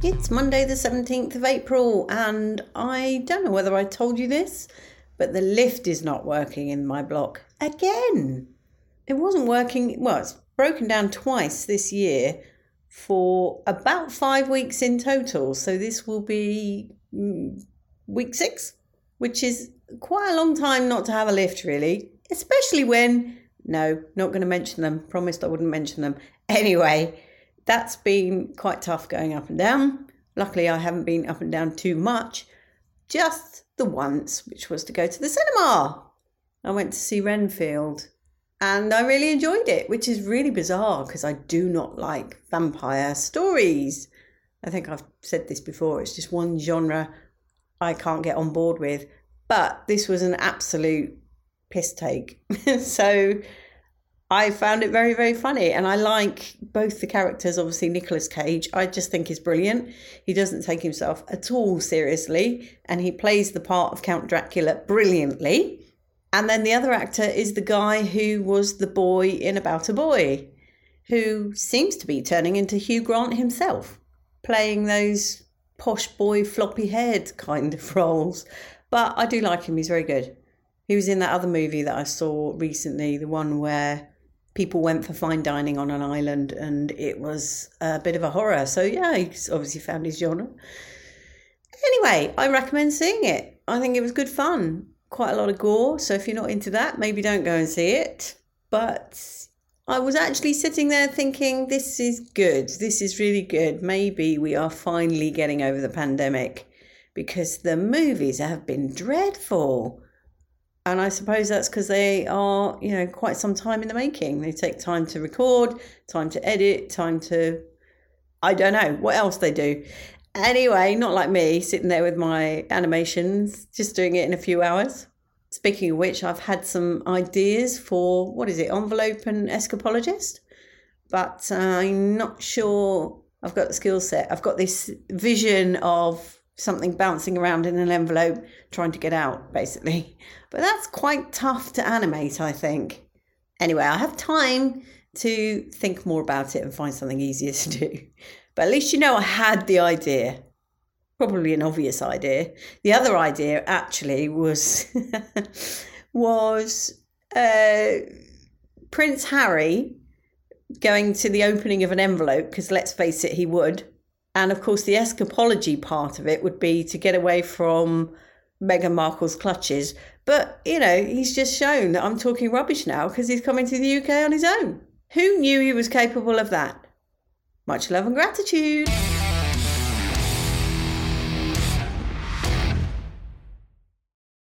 It's Monday, the 17th of April, and I don't know whether I told you this, but the lift is not working in my block again. It wasn't working, well, it's broken down twice this year for about five weeks in total. So this will be mm, week six, which is quite a long time not to have a lift, really, especially when, no, not going to mention them, promised I wouldn't mention them. Anyway, that's been quite tough going up and down. Luckily, I haven't been up and down too much, just the once, which was to go to the cinema. I went to see Renfield and I really enjoyed it, which is really bizarre because I do not like vampire stories. I think I've said this before, it's just one genre I can't get on board with. But this was an absolute piss take. so I found it very, very funny. And I like both the characters. Obviously, Nicolas Cage, I just think is brilliant. He doesn't take himself at all seriously, and he plays the part of Count Dracula brilliantly. And then the other actor is the guy who was the boy in About a Boy, who seems to be turning into Hugh Grant himself, playing those posh boy, floppy head kind of roles. But I do like him, he's very good. He was in that other movie that I saw recently, the one where people went for fine dining on an island and it was a bit of a horror. So, yeah, he's obviously found his genre. Anyway, I recommend seeing it. I think it was good fun. Quite a lot of gore. So, if you're not into that, maybe don't go and see it. But I was actually sitting there thinking, this is good. This is really good. Maybe we are finally getting over the pandemic because the movies have been dreadful. And I suppose that's because they are, you know, quite some time in the making. They take time to record, time to edit, time to, I don't know what else they do. Anyway, not like me sitting there with my animations, just doing it in a few hours. Speaking of which, I've had some ideas for what is it, envelope and escapologist, but I'm not sure I've got the skill set. I've got this vision of something bouncing around in an envelope trying to get out, basically. But that's quite tough to animate, I think. Anyway, I have time to think more about it and find something easier to do. But at least you know I had the idea. Probably an obvious idea. The other idea actually was was uh, Prince Harry going to the opening of an envelope because let's face it, he would and of course, the escapology part of it would be to get away from Meghan Markle's clutches. But, you know, he's just shown that I'm talking rubbish now because he's coming to the UK on his own. Who knew he was capable of that? Much love and gratitude.